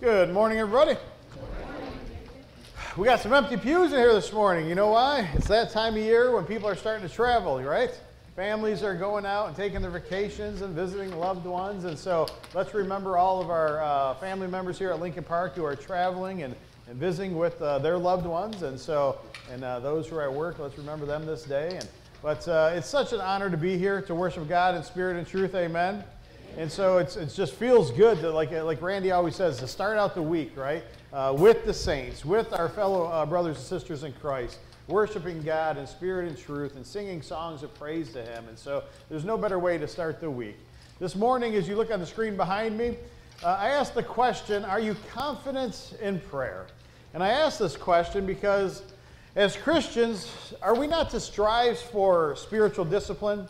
Good morning, everybody. We got some empty pews in here this morning. You know why? It's that time of year when people are starting to travel, right? Families are going out and taking their vacations and visiting loved ones. And so let's remember all of our uh, family members here at Lincoln Park who are traveling and, and visiting with uh, their loved ones. And so, and uh, those who are at work, let's remember them this day. And, but uh, it's such an honor to be here to worship God in spirit and truth. Amen. And so it's, it just feels good to, like, like Randy always says, to start out the week, right, uh, with the saints, with our fellow uh, brothers and sisters in Christ, worshiping God in spirit and truth and singing songs of praise to Him. And so there's no better way to start the week. This morning, as you look on the screen behind me, uh, I asked the question Are you confident in prayer? And I asked this question because as Christians, are we not to strive for spiritual discipline?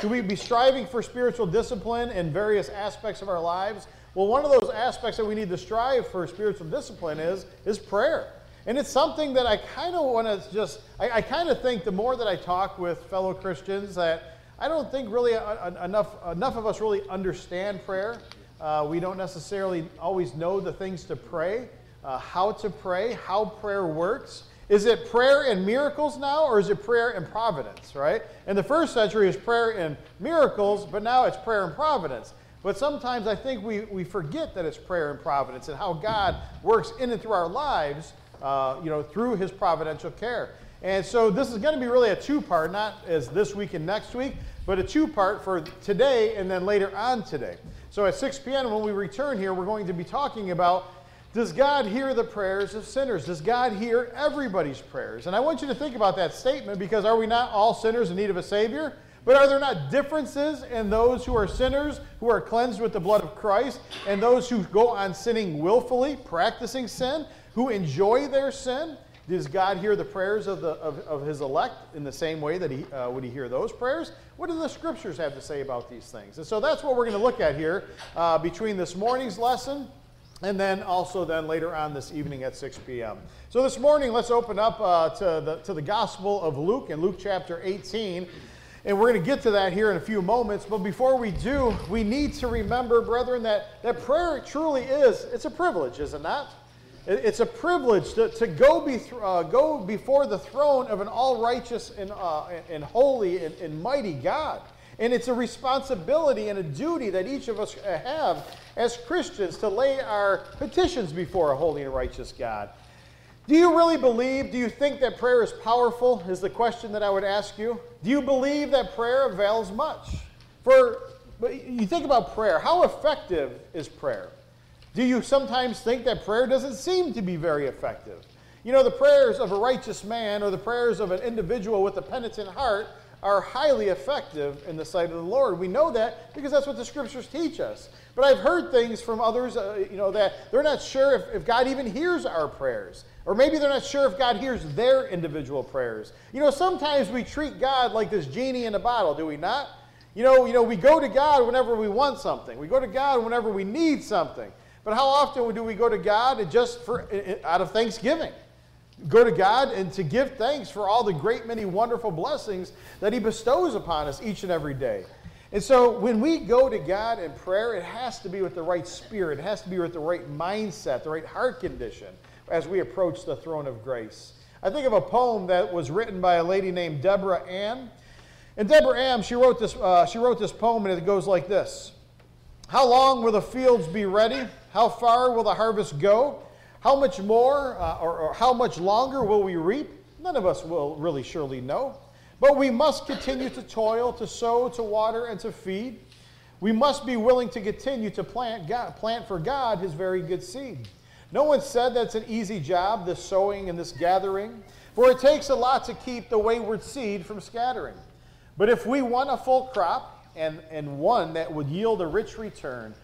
Should we be striving for spiritual discipline in various aspects of our lives? Well, one of those aspects that we need to strive for spiritual discipline is, is prayer. And it's something that I kind of want to just, I, I kind of think the more that I talk with fellow Christians that I don't think really a, a, enough, enough of us really understand prayer. Uh, we don't necessarily always know the things to pray, uh, how to pray, how prayer works. Is it prayer and miracles now, or is it prayer and providence, right? In the first century, it was prayer and miracles, but now it's prayer and providence. But sometimes I think we, we forget that it's prayer and providence and how God works in and through our lives, uh, you know, through his providential care. And so this is going to be really a two part, not as this week and next week, but a two part for today and then later on today. So at 6 p.m., when we return here, we're going to be talking about does God hear the prayers of sinners? Does God hear everybody's prayers? And I want you to think about that statement because are we not all sinners in need of a Savior? But are there not differences in those who are sinners, who are cleansed with the blood of Christ, and those who go on sinning willfully, practicing sin, who enjoy their sin? Does God hear the prayers of, the, of, of His elect in the same way that He uh, would He hear those prayers? What do the Scriptures have to say about these things? And so that's what we're going to look at here uh, between this morning's lesson and then also then later on this evening at 6 p.m. So this morning, let's open up uh, to, the, to the Gospel of Luke in Luke chapter 18. And we're going to get to that here in a few moments. But before we do, we need to remember, brethren, that, that prayer truly is, it's a privilege, is it not? It's a privilege to, to go, be, uh, go before the throne of an all righteous and, uh, and holy and, and mighty God. And it's a responsibility and a duty that each of us have as Christians to lay our petitions before a holy and righteous God. Do you really believe, do you think that prayer is powerful? Is the question that I would ask you. Do you believe that prayer avails much? For you think about prayer, how effective is prayer? Do you sometimes think that prayer doesn't seem to be very effective? You know, the prayers of a righteous man or the prayers of an individual with a penitent heart are highly effective in the sight of the Lord. We know that because that's what the scriptures teach us. But I've heard things from others, uh, you know, that they're not sure if, if God even hears our prayers. Or maybe they're not sure if God hears their individual prayers. You know, sometimes we treat God like this genie in a bottle, do we not? You know, you know, we go to God whenever we want something. We go to God whenever we need something. But how often do we go to God just for out of thanksgiving? Go to God and to give thanks for all the great many wonderful blessings that He bestows upon us each and every day. And so when we go to God in prayer, it has to be with the right spirit, it has to be with the right mindset, the right heart condition as we approach the throne of grace. I think of a poem that was written by a lady named Deborah Ann. And Deborah Ann, she wrote this, uh, she wrote this poem, and it goes like this How long will the fields be ready? How far will the harvest go? How much more uh, or, or how much longer will we reap? None of us will really surely know. But we must continue to toil, to sow, to water, and to feed. We must be willing to continue to plant, God, plant for God his very good seed. No one said that's an easy job, this sowing and this gathering, for it takes a lot to keep the wayward seed from scattering. But if we want a full crop and, and one that would yield a rich return,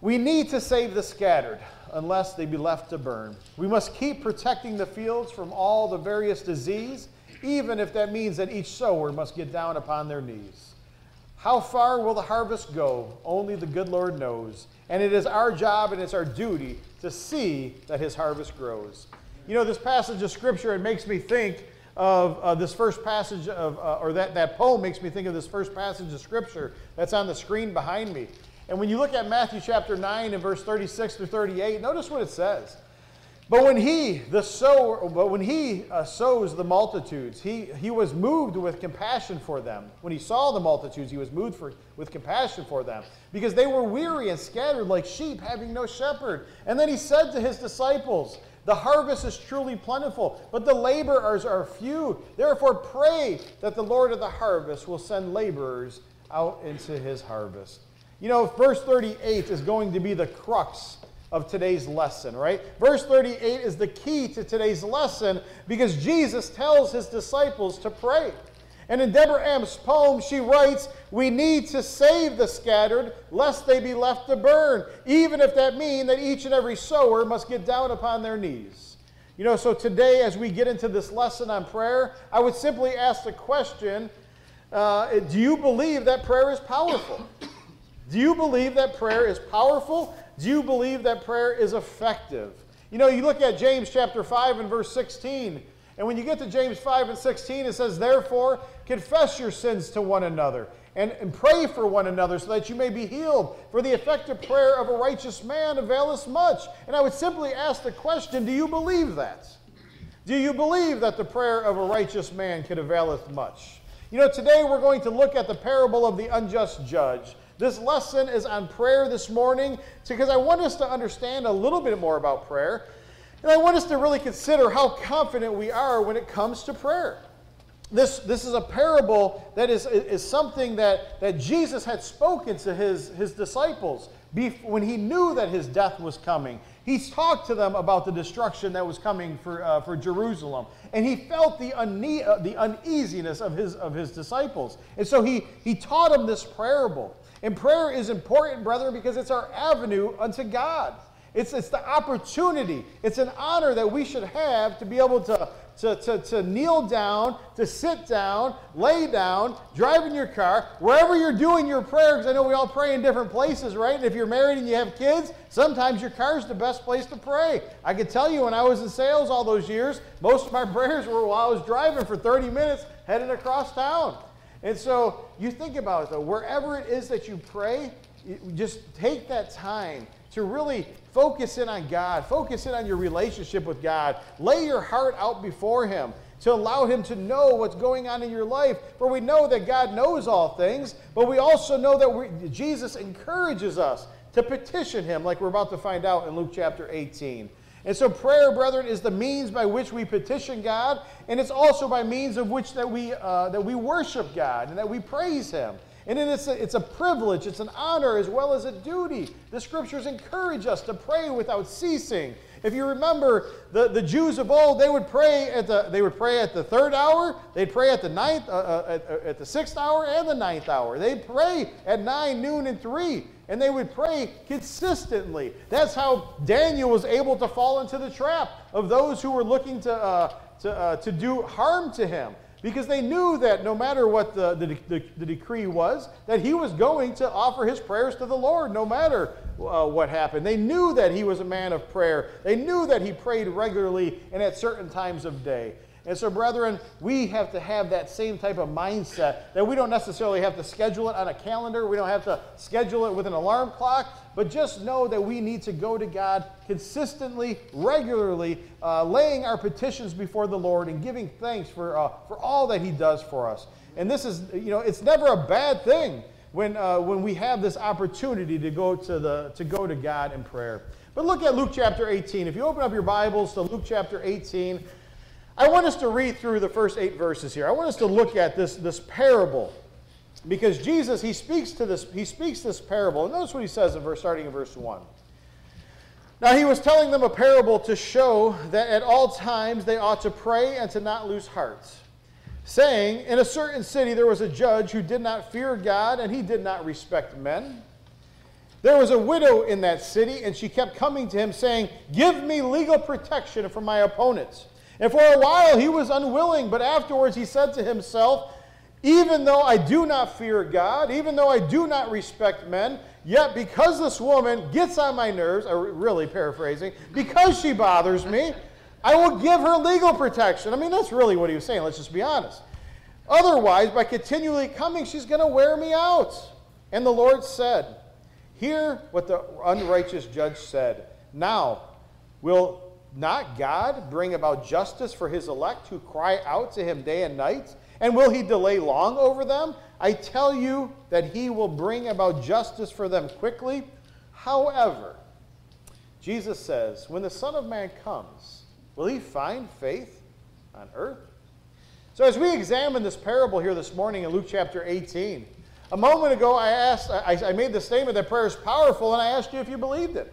we need to save the scattered, unless they be left to burn. We must keep protecting the fields from all the various disease, even if that means that each sower must get down upon their knees. How far will the harvest go? Only the good Lord knows. And it is our job and it's our duty to see that his harvest grows. You know, this passage of Scripture, it makes me think of uh, this first passage of, uh, or that, that poem makes me think of this first passage of Scripture that's on the screen behind me. And when you look at Matthew chapter 9 and verse 36 through 38, notice what it says. But when he, the sower, but when he uh, sows the multitudes, he, he was moved with compassion for them. When he saw the multitudes, he was moved for, with compassion for them, because they were weary and scattered like sheep, having no shepherd. And then he said to his disciples, The harvest is truly plentiful, but the laborers are few. Therefore, pray that the Lord of the harvest will send laborers out into his harvest. You know, verse 38 is going to be the crux of today's lesson, right? Verse 38 is the key to today's lesson because Jesus tells his disciples to pray. And in Deborah Ann's poem, she writes, We need to save the scattered, lest they be left to burn, even if that mean that each and every sower must get down upon their knees. You know, so today, as we get into this lesson on prayer, I would simply ask the question uh, Do you believe that prayer is powerful? Do you believe that prayer is powerful? Do you believe that prayer is effective? You know, you look at James chapter 5 and verse 16, and when you get to James 5 and 16, it says, Therefore, confess your sins to one another and, and pray for one another so that you may be healed. For the effective prayer of a righteous man availeth much. And I would simply ask the question Do you believe that? Do you believe that the prayer of a righteous man could availeth much? You know, today we're going to look at the parable of the unjust judge. This lesson is on prayer this morning because I want us to understand a little bit more about prayer. And I want us to really consider how confident we are when it comes to prayer. This, this is a parable that is, is something that, that Jesus had spoken to his, his disciples when he knew that his death was coming. He talked to them about the destruction that was coming for, uh, for Jerusalem. And he felt the, une- uh, the uneasiness of his, of his disciples. And so he, he taught them this parable. And prayer is important, brethren, because it's our avenue unto God. It's, it's the opportunity, it's an honor that we should have to be able to, to, to, to kneel down, to sit down, lay down, drive in your car, wherever you're doing your prayer, because I know we all pray in different places, right? And if you're married and you have kids, sometimes your car is the best place to pray. I can tell you when I was in sales all those years, most of my prayers were while I was driving for 30 minutes heading across town. And so you think about it though, wherever it is that you pray, just take that time to really focus in on God, focus in on your relationship with God, lay your heart out before Him to allow Him to know what's going on in your life. For we know that God knows all things, but we also know that we, Jesus encourages us to petition Him, like we're about to find out in Luke chapter 18. And so prayer, brethren, is the means by which we petition God, and it's also by means of which that we, uh, that we worship God and that we praise Him. And it's a, it's a privilege, it's an honor as well as a duty. The scriptures encourage us to pray without ceasing. If you remember, the, the Jews of old, they would pray at the, they would pray at the third hour, they'd pray at the ninth, uh, uh, at, uh, at the sixth hour and the ninth hour. They'd pray at nine, noon, and three and they would pray consistently. That's how Daniel was able to fall into the trap of those who were looking to, uh, to, uh, to do harm to him. Because they knew that no matter what the, the, the, the, decree was, that he was going to offer his prayers to the Lord no matter uh, what happened. They knew that he was a man of prayer. They knew that he prayed regularly and at certain times of day. And so, brethren, we have to have that same type of mindset that we don't necessarily have to schedule it on a calendar. We don't have to schedule it with an alarm clock. But just know that we need to go to God consistently, regularly, uh, laying our petitions before the Lord and giving thanks for, uh, for all that He does for us. And this is, you know, it's never a bad thing when, uh, when we have this opportunity to go to, the, to go to God in prayer. But look at Luke chapter 18. If you open up your Bibles to Luke chapter 18, I want us to read through the first eight verses here. I want us to look at this, this parable because Jesus, he speaks to this, he speaks this parable. And notice what he says in verse, starting in verse 1. Now he was telling them a parable to show that at all times they ought to pray and to not lose hearts, saying, In a certain city there was a judge who did not fear God and he did not respect men. There was a widow in that city, and she kept coming to him, saying, Give me legal protection from my opponents. And for a while he was unwilling, but afterwards he said to himself, Even though I do not fear God, even though I do not respect men, yet because this woman gets on my nerves, I'm really paraphrasing, because she bothers me, I will give her legal protection. I mean, that's really what he was saying, let's just be honest. Otherwise, by continually coming, she's going to wear me out. And the Lord said, Hear what the unrighteous judge said. Now, will not God bring about justice for his elect who cry out to him day and night? And will he delay long over them? I tell you that he will bring about justice for them quickly. However, Jesus says, when the Son of Man comes, will he find faith on earth? So, as we examine this parable here this morning in Luke chapter 18, a moment ago I asked, I, I made the statement that prayer is powerful, and I asked you if you believed it.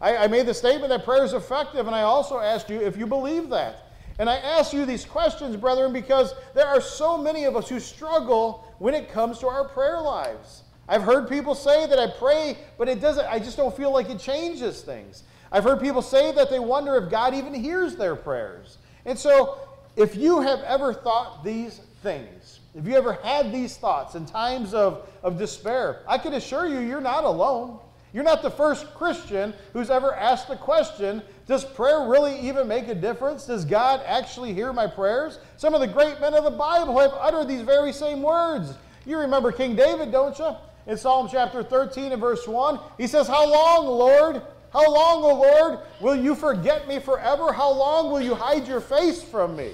I, I made the statement that prayer is effective, and I also asked you if you believe that. And I ask you these questions, brethren, because there are so many of us who struggle when it comes to our prayer lives. I've heard people say that I pray, but it doesn't, I just don't feel like it changes things. I've heard people say that they wonder if God even hears their prayers. And so, if you have ever thought these things, if you ever had these thoughts in times of, of despair, I can assure you, you're not alone. You're not the first Christian who's ever asked the question Does prayer really even make a difference? Does God actually hear my prayers? Some of the great men of the Bible have uttered these very same words. You remember King David, don't you? In Psalm chapter 13 and verse 1, he says, How long, Lord? How long, O Lord, will you forget me forever? How long will you hide your face from me?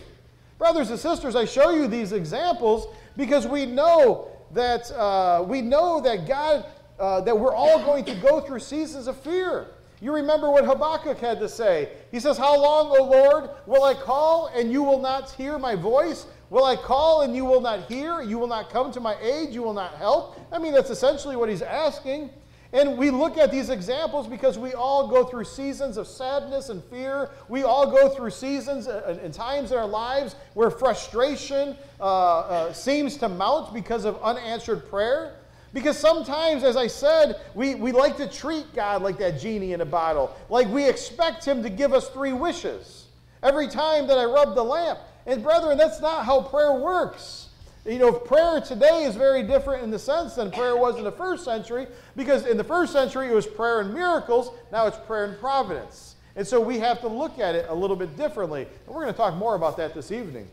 Brothers and sisters, I show you these examples because we know that uh, we know that God uh, that we're all going to go through seasons of fear. You remember what Habakkuk had to say. He says, How long, O Lord, will I call and you will not hear my voice? Will I call and you will not hear? You will not come to my aid? You will not help? I mean, that's essentially what he's asking. And we look at these examples because we all go through seasons of sadness and fear. We all go through seasons and times in our lives where frustration uh, uh, seems to mount because of unanswered prayer. Because sometimes, as I said, we, we like to treat God like that genie in a bottle. Like we expect Him to give us three wishes every time that I rub the lamp. And, brethren, that's not how prayer works. You know, prayer today is very different in the sense than prayer was in the first century, because in the first century it was prayer and miracles, now it's prayer and providence. And so we have to look at it a little bit differently. And we're going to talk more about that this evening.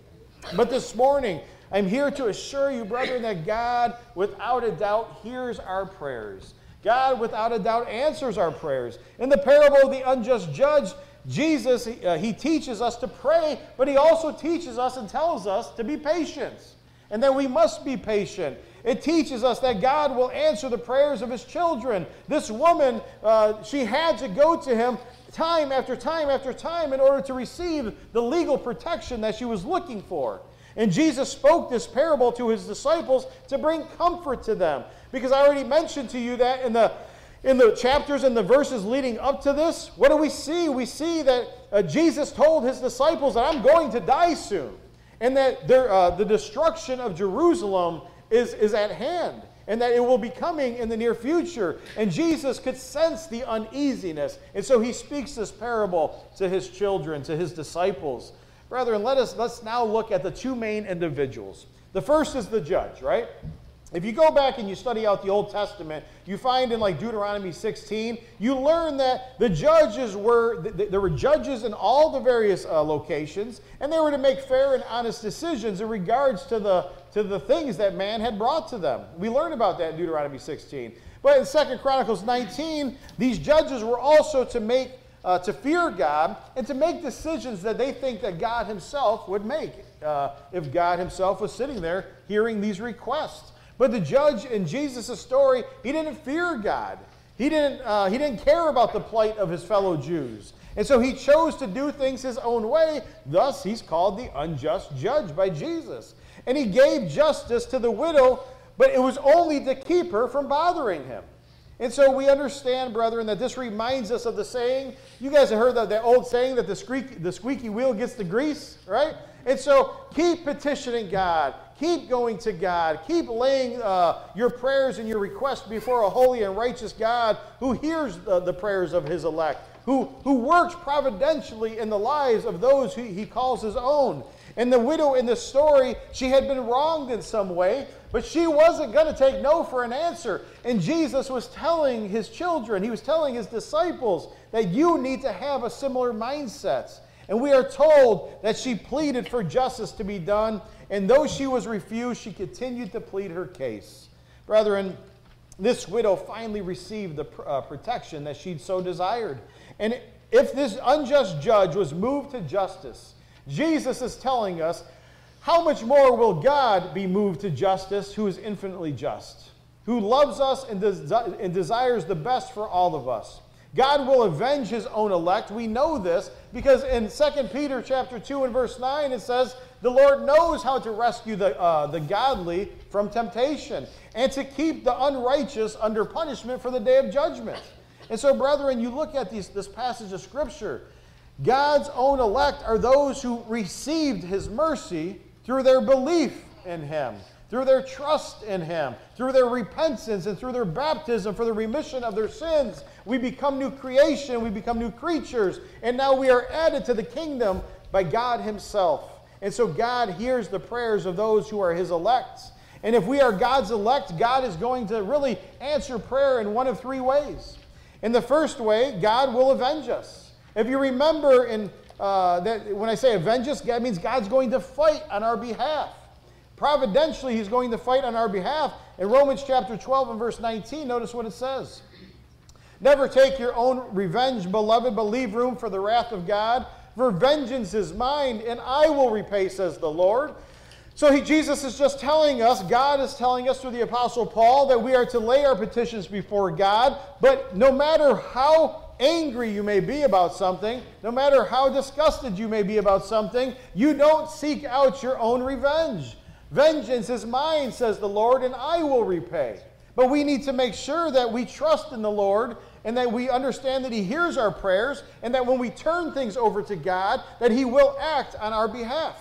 But this morning, I'm here to assure you, brethren, that God, without a doubt, hears our prayers. God, without a doubt, answers our prayers. In the parable of the unjust judge, Jesus, uh, he teaches us to pray, but he also teaches us and tells us to be patient and that we must be patient. It teaches us that God will answer the prayers of his children. This woman, uh, she had to go to him time after time after time in order to receive the legal protection that she was looking for. And Jesus spoke this parable to his disciples to bring comfort to them. Because I already mentioned to you that in the in the chapters and the verses leading up to this, what do we see? We see that uh, Jesus told his disciples that I'm going to die soon and that there, uh, the destruction of Jerusalem is, is at hand and that it will be coming in the near future. And Jesus could sense the uneasiness. And so he speaks this parable to his children, to his disciples. Brethren, let us let's now look at the two main individuals. The first is the judge, right? If you go back and you study out the Old Testament, you find in like Deuteronomy 16, you learn that the judges were, there were judges in all the various uh, locations, and they were to make fair and honest decisions in regards to the, to the things that man had brought to them. We learn about that in Deuteronomy 16. But in 2 Chronicles 19, these judges were also to make, uh, to fear God and to make decisions that they think that God himself would make uh, if God himself was sitting there hearing these requests. But the judge in Jesus' story, he didn't fear God. He didn't, uh, he didn't care about the plight of his fellow Jews. And so he chose to do things his own way. Thus, he's called the unjust judge by Jesus. And he gave justice to the widow, but it was only to keep her from bothering him. And so we understand, brethren, that this reminds us of the saying. You guys have heard that, that old saying that the, squeak, the squeaky wheel gets the grease, right? And so keep petitioning God. Keep going to God. Keep laying uh, your prayers and your requests before a holy and righteous God who hears the, the prayers of his elect, who, who works providentially in the lives of those who he calls his own. And the widow in the story, she had been wronged in some way, but she wasn't going to take no for an answer. And Jesus was telling his children, he was telling his disciples that you need to have a similar mindset. And we are told that she pleaded for justice to be done, and though she was refused, she continued to plead her case. Brethren, this widow finally received the uh, protection that she'd so desired. And if this unjust judge was moved to justice, Jesus is telling us how much more will God be moved to justice, who is infinitely just, who loves us and, des- and desires the best for all of us? God will avenge his own elect. We know this because in 2 Peter chapter 2 and verse 9 it says, the Lord knows how to rescue the, uh, the godly from temptation and to keep the unrighteous under punishment for the day of judgment. And so, brethren, you look at these, this passage of Scripture. God's own elect are those who received his mercy through their belief in him, through their trust in him, through their repentance, and through their baptism for the remission of their sins. We become new creation, we become new creatures, and now we are added to the kingdom by God himself. And so God hears the prayers of those who are his elect. And if we are God's elect, God is going to really answer prayer in one of three ways. In the first way, God will avenge us. If you remember in uh, that when I say avenge us, that means God's going to fight on our behalf. Providentially, He's going to fight on our behalf. In Romans chapter 12 and verse 19, notice what it says. Never take your own revenge, beloved, but leave room for the wrath of God. For vengeance is mine, and I will repay, says the Lord. So he, Jesus is just telling us, God is telling us through the Apostle Paul, that we are to lay our petitions before God, but no matter how angry you may be about something, no matter how disgusted you may be about something, you don't seek out your own revenge. Vengeance is mine, says the Lord, and I will repay. But we need to make sure that we trust in the Lord and that we understand that He hears our prayers and that when we turn things over to God, that He will act on our behalf.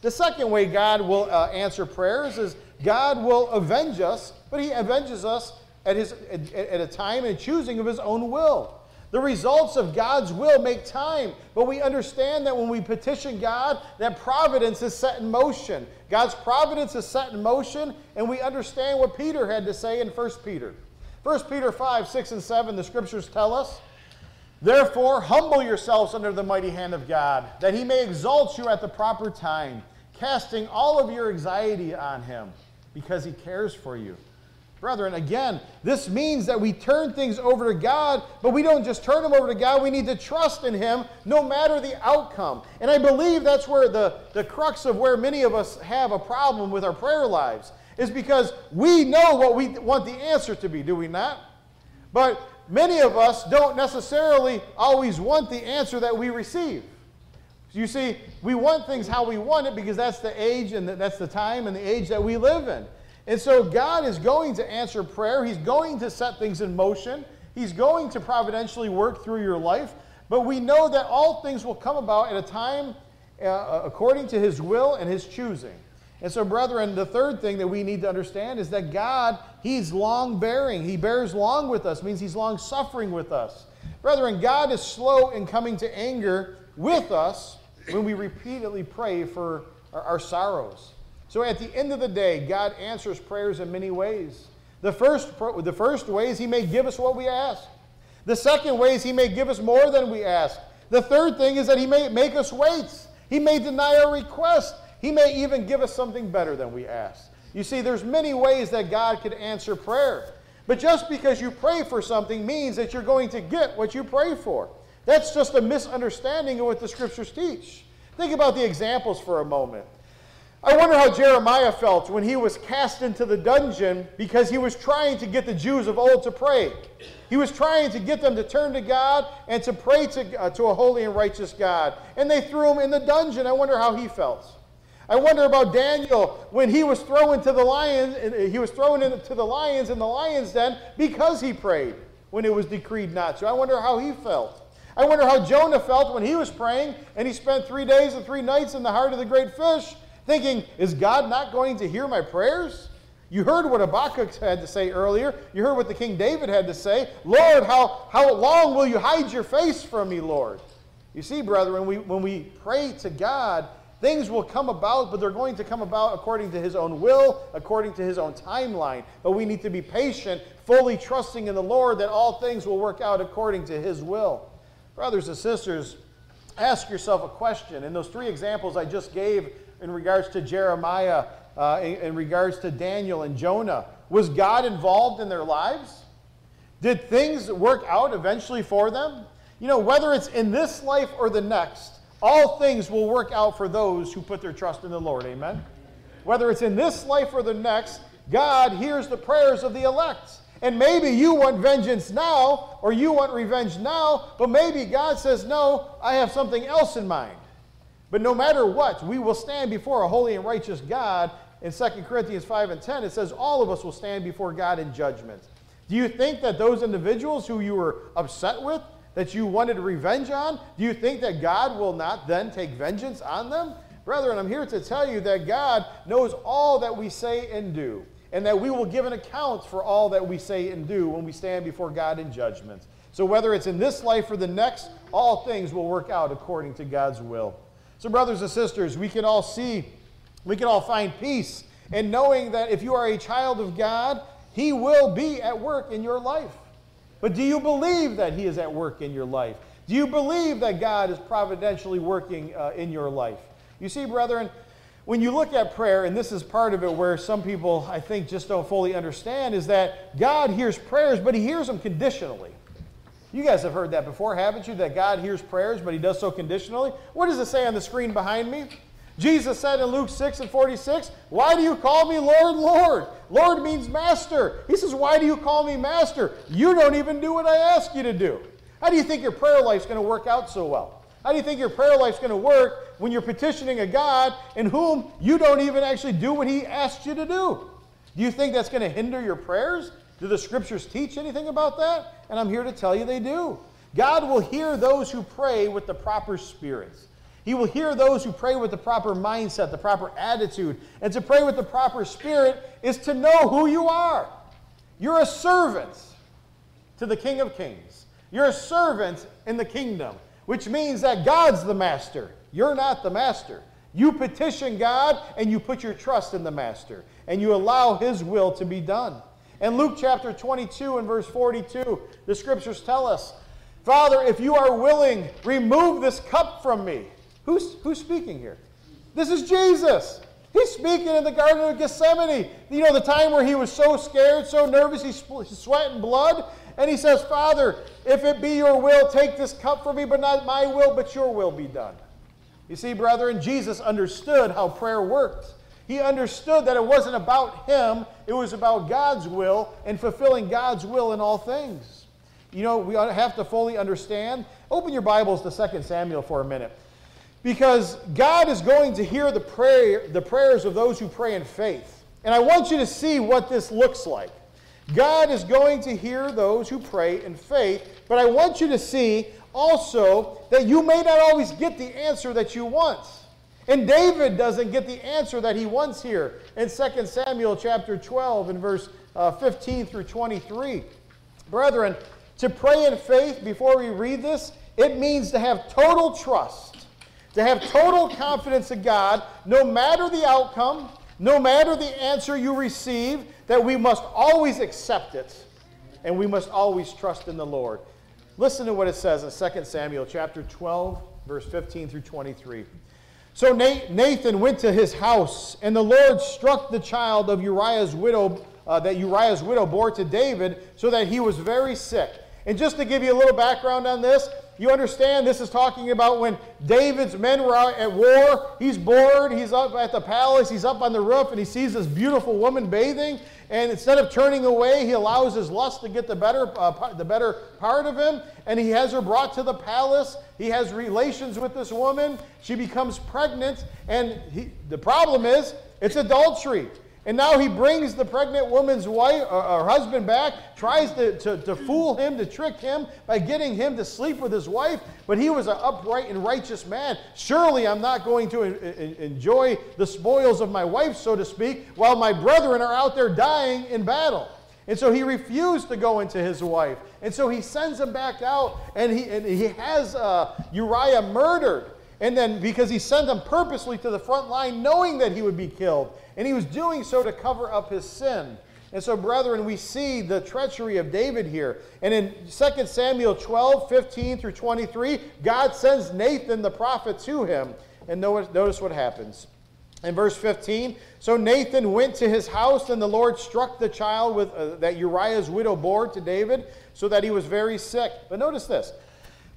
The second way God will uh, answer prayers is God will avenge us, but He avenges us at, his, at, at a time and choosing of His own will. The results of God's will make time, but we understand that when we petition God, that providence is set in motion. God's providence is set in motion, and we understand what Peter had to say in 1 Peter. 1 Peter 5, 6, and 7, the scriptures tell us Therefore, humble yourselves under the mighty hand of God, that he may exalt you at the proper time casting all of your anxiety on him because he cares for you. Brethren, again, this means that we turn things over to God, but we don't just turn them over to God. We need to trust in Him no matter the outcome. And I believe that's where the, the crux of where many of us have a problem with our prayer lives is because we know what we want the answer to be, do we not? But many of us don't necessarily always want the answer that we receive. You see, we want things how we want it because that's the age and that's the time and the age that we live in. And so God is going to answer prayer. He's going to set things in motion. He's going to providentially work through your life. But we know that all things will come about at a time uh, according to His will and His choosing. And so, brethren, the third thing that we need to understand is that God, He's long bearing. He bears long with us, means He's long suffering with us. Brethren, God is slow in coming to anger with us when we repeatedly pray for our, our sorrows. So at the end of the day, God answers prayers in many ways. The first, the first way is He may give us what we ask. The second way is He may give us more than we ask. The third thing is that He may make us wait. He may deny our request. He may even give us something better than we ask. You see, there's many ways that God could answer prayer. But just because you pray for something means that you're going to get what you pray for. That's just a misunderstanding of what the scriptures teach. Think about the examples for a moment. I wonder how Jeremiah felt when he was cast into the dungeon because he was trying to get the Jews of old to pray. He was trying to get them to turn to God and to pray to, uh, to a holy and righteous God. And they threw him in the dungeon. I wonder how he felt. I wonder about Daniel when he was thrown into the lions. Uh, he was thrown into the lions in the lions den because he prayed when it was decreed not to. I wonder how he felt. I wonder how Jonah felt when he was praying and he spent three days and three nights in the heart of the great fish, thinking, Is God not going to hear my prayers? You heard what Habakkuk had to say earlier. You heard what the King David had to say. Lord, how, how long will you hide your face from me, Lord? You see, brethren, we, when we pray to God, things will come about, but they're going to come about according to His own will, according to His own timeline. But we need to be patient, fully trusting in the Lord that all things will work out according to His will. Brothers and sisters, ask yourself a question. In those three examples I just gave in regards to Jeremiah, uh, in, in regards to Daniel and Jonah, Was God involved in their lives? Did things work out eventually for them? You know, whether it's in this life or the next, all things will work out for those who put their trust in the Lord. Amen? Whether it's in this life or the next, God hears the prayers of the elect. And maybe you want vengeance now or you want revenge now, but maybe God says, No, I have something else in mind. But no matter what, we will stand before a holy and righteous God. In 2 Corinthians 5 and 10, it says, All of us will stand before God in judgment. Do you think that those individuals who you were upset with, that you wanted revenge on, do you think that God will not then take vengeance on them? Brethren, I'm here to tell you that God knows all that we say and do, and that we will give an account for all that we say and do when we stand before God in judgment. So, whether it's in this life or the next, all things will work out according to God's will. So, brothers and sisters, we can all see, we can all find peace in knowing that if you are a child of God, He will be at work in your life. But do you believe that He is at work in your life? Do you believe that God is providentially working uh, in your life? You see, brethren, when you look at prayer, and this is part of it where some people, I think, just don't fully understand, is that God hears prayers, but He hears them conditionally. You guys have heard that before, haven't you? That God hears prayers, but He does so conditionally. What does it say on the screen behind me? Jesus said in Luke 6 and 46, Why do you call me Lord, Lord? Lord means master. He says, Why do you call me master? You don't even do what I ask you to do. How do you think your prayer life's going to work out so well? How do you think your prayer life's going to work when you're petitioning a God in whom you don't even actually do what He asked you to do? Do you think that's going to hinder your prayers? Do the scriptures teach anything about that? And I'm here to tell you they do. God will hear those who pray with the proper spirits. He will hear those who pray with the proper mindset, the proper attitude. And to pray with the proper spirit is to know who you are. You're a servant to the King of Kings. You're a servant in the kingdom which means that God's the master. You're not the master. You petition God and you put your trust in the master and you allow his will to be done. In Luke chapter 22 and verse 42, the scriptures tell us, Father, if you are willing, remove this cup from me. Who's, who's speaking here? This is Jesus. He's speaking in the Garden of Gethsemane. You know, the time where he was so scared, so nervous, he's sweating blood. And he says, Father, if it be your will, take this cup from me, but not my will, but your will be done. You see, brethren, Jesus understood how prayer worked. He understood that it wasn't about him, it was about God's will and fulfilling God's will in all things. You know, we have to fully understand. Open your Bibles to 2 Samuel for a minute. Because God is going to hear the, prayer, the prayers of those who pray in faith. And I want you to see what this looks like. God is going to hear those who pray in faith, but I want you to see also that you may not always get the answer that you want. And David doesn't get the answer that he wants here in 2 Samuel chapter 12 and verse uh, 15 through 23. Brethren, to pray in faith before we read this, it means to have total trust, to have total confidence in God, no matter the outcome, no matter the answer you receive, that we must always accept it and we must always trust in the Lord. Listen to what it says in 2 Samuel chapter 12, verse 15 through 23. So Nathan went to his house, and the Lord struck the child of Uriah's widow uh, that Uriah's widow bore to David, so that he was very sick. And just to give you a little background on this, you understand this is talking about when David's men were out at war. He's bored. He's up at the palace. He's up on the roof and he sees this beautiful woman bathing. And instead of turning away, he allows his lust to get the better, uh, the better part of him. And he has her brought to the palace. He has relations with this woman. She becomes pregnant. And he, the problem is, it's adultery. And now he brings the pregnant woman's wife or, uh, or husband back, tries to, to, to, fool him, to trick him by getting him to sleep with his wife. But he was an upright and righteous man. Surely I'm not going to enjoy the spoils of my wife, so to speak, while my brethren are out there dying in battle. And so he refused to go into his wife. And so he sends him back out, and he, and he has uh, Uriah murdered. And then, because he sent him purposely to the front line, knowing that he would be killed. And he was doing so to cover up his sin. And so, brethren, we see the treachery of David here. And in 2 Samuel 12, 15 through 23, God sends Nathan the prophet to him. And notice what happens. In verse 15, so Nathan went to his house, and the Lord struck the child with, uh, that Uriah's widow bore to David, so that he was very sick. But notice this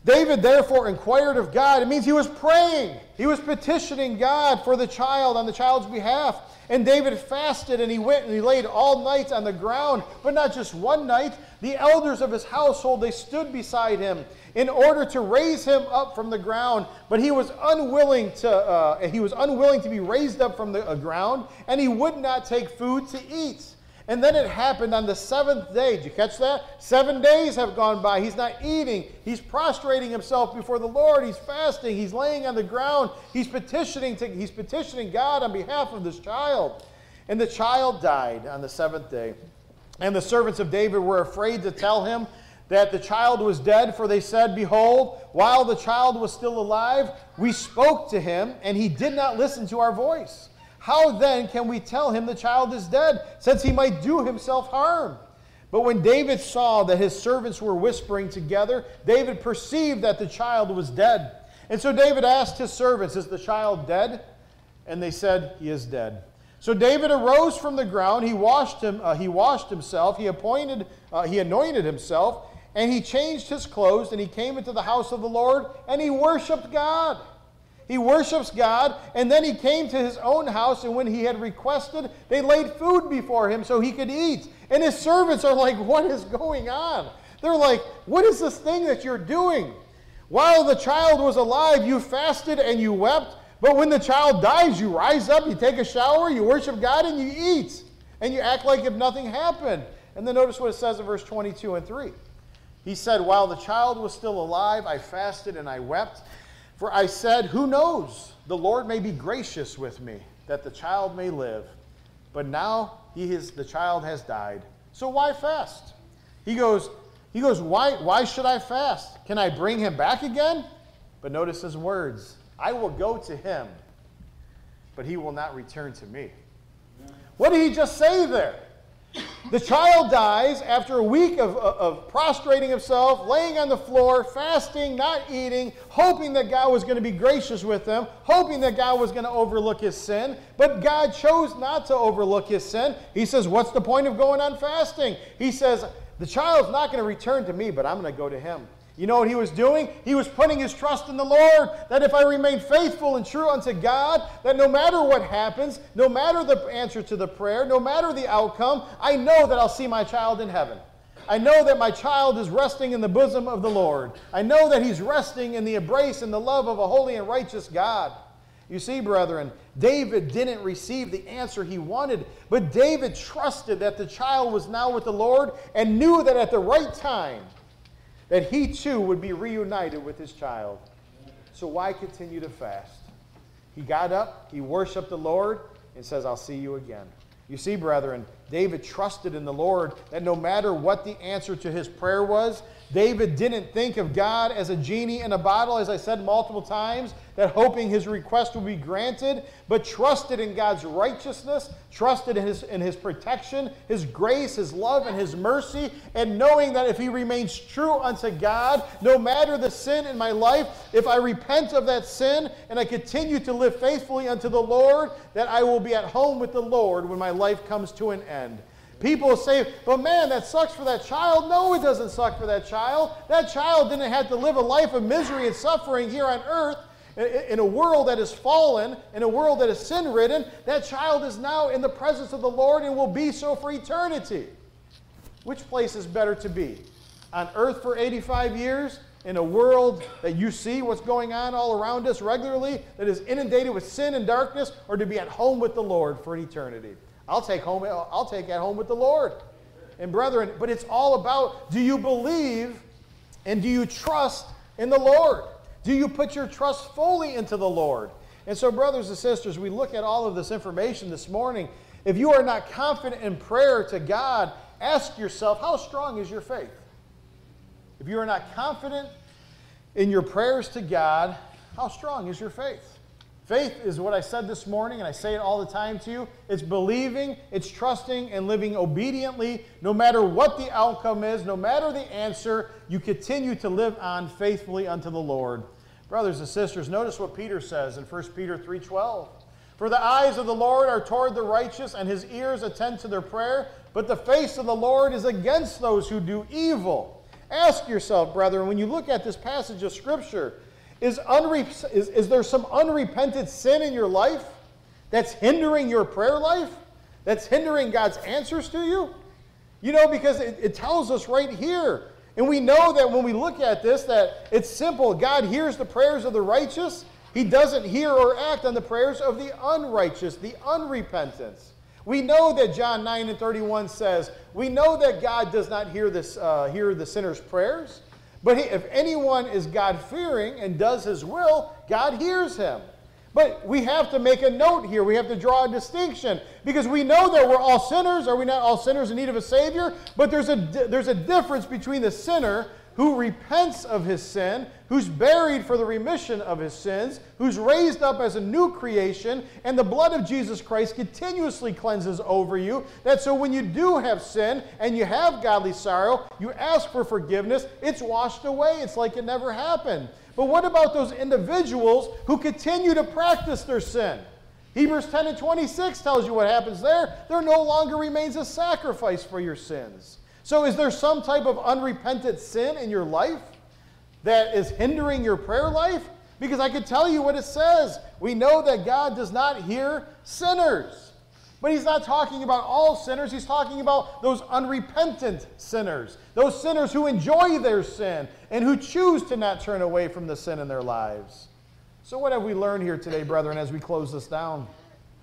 David therefore inquired of God. It means he was praying, he was petitioning God for the child on the child's behalf. And David fasted and he went and he laid all night on the ground, but not just one night. The elders of his household, they stood beside him in order to raise him up from the ground, but he was unwilling to, uh, he was unwilling to be raised up from the uh, ground, and he would not take food to eat. And then it happened on the seventh day. Did you catch that? Seven days have gone by. He's not eating. He's prostrating himself before the Lord. He's fasting. He's laying on the ground. He's petitioning, to, he's petitioning God on behalf of this child. And the child died on the seventh day. And the servants of David were afraid to tell him that the child was dead, for they said, Behold, while the child was still alive, we spoke to him, and he did not listen to our voice. How then can we tell him the child is dead, since he might do himself harm? But when David saw that his servants were whispering together, David perceived that the child was dead. And so David asked his servants, Is the child dead? And they said, He is dead. So David arose from the ground. He washed him. Uh, he washed himself. He appointed. Uh, he anointed himself, and he changed his clothes. And he came into the house of the Lord, and he worshipped God. He worships God, and then he came to his own house, and when he had requested, they laid food before him so he could eat. And his servants are like, What is going on? They're like, What is this thing that you're doing? While the child was alive, you fasted and you wept, but when the child dies, you rise up, you take a shower, you worship God, and you eat. And you act like if nothing happened. And then notice what it says in verse 22 and 3. He said, While the child was still alive, I fasted and I wept. For I said, Who knows? The Lord may be gracious with me, that the child may live. But now he is, the child has died. So why fast? He goes, he goes, why, why should I fast? Can I bring him back again? But notice his words I will go to him, but he will not return to me. What did he just say there? The child dies after a week of, of, prostrating himself, laying on the floor, fasting, not eating, hoping that God was going to be gracious with him, hoping that God was going to overlook his sin. But God chose not to overlook his sin. He says, What's the point of going on fasting? He says, The child's not going to return to me, but I'm going to go to him. You know what he was doing? He was putting his trust in the Lord. That if I remain faithful and true unto God, that no matter what happens, no matter the answer to the prayer, no matter the outcome, I know that I'll see my child in heaven. I know that my child is resting in the bosom of the Lord. I know that he's resting in the embrace and the love of a holy and righteous God. You see, brethren, David didn't receive the answer he wanted, but David trusted that the child was now with the Lord and knew that at the right time, that he too would be reunited with his child. So why continue to fast? He got up, he worshiped the Lord, and says, I'll see you again. You see, brethren, David trusted in the Lord that no matter what the answer to his prayer was, David didn't think of God as a genie in a bottle, as I said multiple times, that hoping his request would be granted, but trusted in God's righteousness, trusted in his, in his protection, his grace, his love, and his mercy, and knowing that if he remains true unto God, no matter the sin in my life, if I repent of that sin and I continue to live faithfully unto the Lord, that I will be at home with the Lord when my life comes to an end. People say, but man, that sucks for that child. No, it doesn't suck for that child. That child didn't have to live a life of misery and suffering here on earth in a world that is fallen, in a world that is sin ridden. That child is now in the presence of the Lord and will be so for eternity. Which place is better to be? On earth for 85 years, in a world that you see what's going on all around us regularly, that is inundated with sin and darkness, or to be at home with the Lord for an eternity? I'll take home, I'll take at home with the Lord. And brethren, but it's all about do you believe and do you trust in the Lord? Do you put your trust fully into the Lord? And so, brothers and sisters, we look at all of this information this morning. If you are not confident in prayer to God, ask yourself, how strong is your faith? If you are not confident in your prayers to God, how strong is your faith? Faith is what I said this morning, and I say it all the time to you. It's believing, it's trusting, and living obediently. No matter what the outcome is, no matter the answer, you continue to live on faithfully unto the Lord. Brothers and sisters, notice what Peter says in 1 Peter 3:12. For the eyes of the Lord are toward the righteous, and his ears attend to their prayer, but the face of the Lord is against those who do evil. Ask yourself, brethren, when you look at this passage of Scripture, is, unre- is, is there some unrepented sin in your life that's hindering your prayer life? That's hindering God's answers to you? You know, because it, it tells us right here. And we know that when we look at this, that it's simple. God hears the prayers of the righteous. He doesn't hear or act on the prayers of the unrighteous, the unrepentant. We know that John 9 and 31 says, we know that God does not hear, this, uh, hear the sinner's prayers. But if anyone is God fearing and does his will, God hears him. But we have to make a note here. We have to draw a distinction because we know that we're all sinners. Are we not all sinners in need of a Savior? But there's a, there's a difference between the sinner who repents of his sin, who's buried for the remission of his sins, who's raised up as a new creation, and the blood of Jesus Christ continuously cleanses over you. That so when you do have sin and you have godly sorrow, you ask for forgiveness, it's washed away. It's like it never happened. But what about those individuals who continue to practice their sin? Hebrews 10 and 26 tells you what happens there. There no longer remains a sacrifice for your sins. So, is there some type of unrepentant sin in your life that is hindering your prayer life? Because I can tell you what it says. We know that God does not hear sinners. But he's not talking about all sinners, he's talking about those unrepentant sinners, those sinners who enjoy their sin and who choose to not turn away from the sin in their lives. So, what have we learned here today, brethren, as we close this down?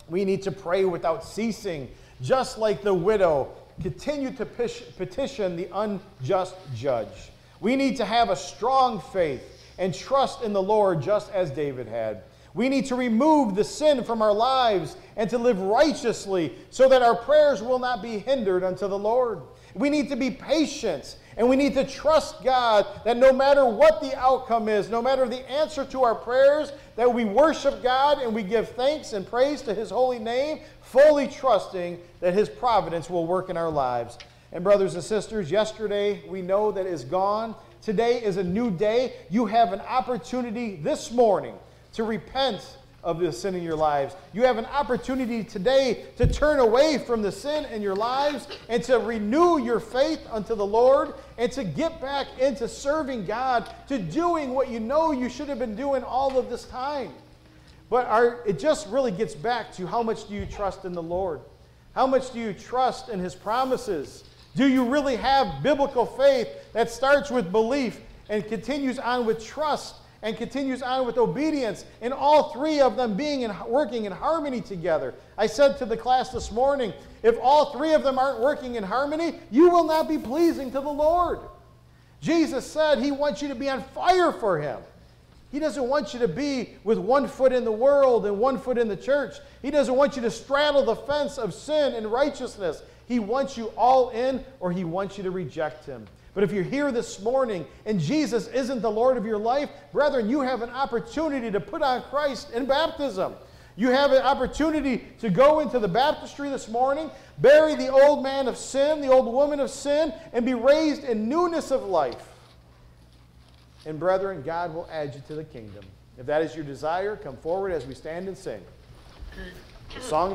We need to pray without ceasing, just like the widow continue to petition the unjust judge. We need to have a strong faith and trust in the Lord just as David had. We need to remove the sin from our lives and to live righteously so that our prayers will not be hindered unto the Lord. We need to be patient and we need to trust God that no matter what the outcome is, no matter the answer to our prayers, that we worship God and we give thanks and praise to His holy name, fully trusting that His providence will work in our lives. And, brothers and sisters, yesterday we know that is gone. Today is a new day. You have an opportunity this morning to repent of the sin in your lives. You have an opportunity today to turn away from the sin in your lives and to renew your faith unto the Lord and to get back into serving God, to doing what you know you should have been doing all of this time. But our, it just really gets back to how much do you trust in the Lord? How much do you trust in His promises? Do you really have biblical faith that starts with belief and continues on with trust and continues on with obedience, and all three of them being and working in harmony together. I said to the class this morning if all three of them aren't working in harmony, you will not be pleasing to the Lord. Jesus said he wants you to be on fire for him. He doesn't want you to be with one foot in the world and one foot in the church. He doesn't want you to straddle the fence of sin and righteousness. He wants you all in, or he wants you to reject him. But if you're here this morning and Jesus isn't the Lord of your life, brethren, you have an opportunity to put on Christ in baptism. You have an opportunity to go into the baptistry this morning, bury the old man of sin, the old woman of sin, and be raised in newness of life. And brethren, God will add you to the kingdom. If that is your desire, come forward as we stand and sing. Song